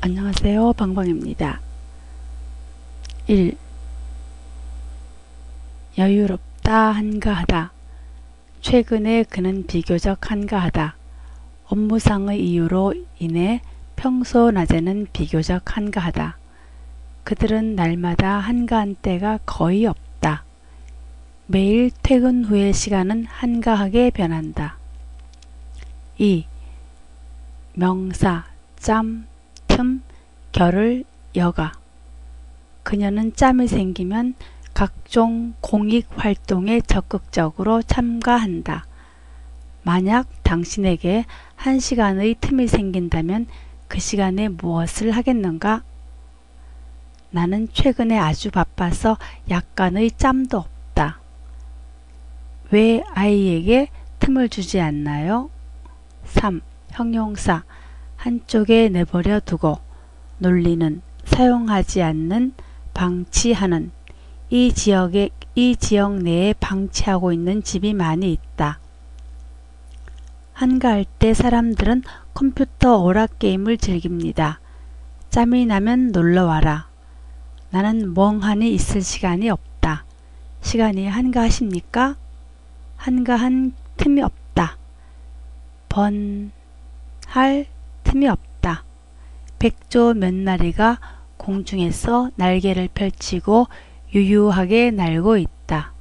안녕하세요. 방방입니다. 1. 여유롭다 한가하다. 최근에 그는 비교적 한가하다. 업무상의 이유로 인해 평소 낮에는 비교적 한가하다. 그들은 날마다 한가한 때가 거의 없다. 매일 퇴근 후의 시간은 한가하게 변한다. 2. 명사, 짬, 틈, 결을, 여가. 그녀는 짬이 생기면 각종 공익 활동에 적극적으로 참가한다. 만약 당신에게 한 시간의 틈이 생긴다면 그 시간에 무엇을 하겠는가? 나는 최근에 아주 바빠서 약간의 짬도 없다. 왜 아이에게 틈을 주지 않나요? 3. 형용사 한쪽에 내버려 두고 논리는 사용하지 않는 방치하는 이 지역에 이 지역 내에 방치하고 있는 집이 많이 있다. 한가할 때 사람들은 컴퓨터 오락 게임을 즐깁니다. 짬이 나면 놀러 와라. 나는 멍하니 있을 시간이 없다. 시간이 한가하십니까? 한가한 틈이 없다. 번, 할 틈이 없다. 백조 몇 마리가 공중에서 날개를 펼치고 유유하게 날고 있다.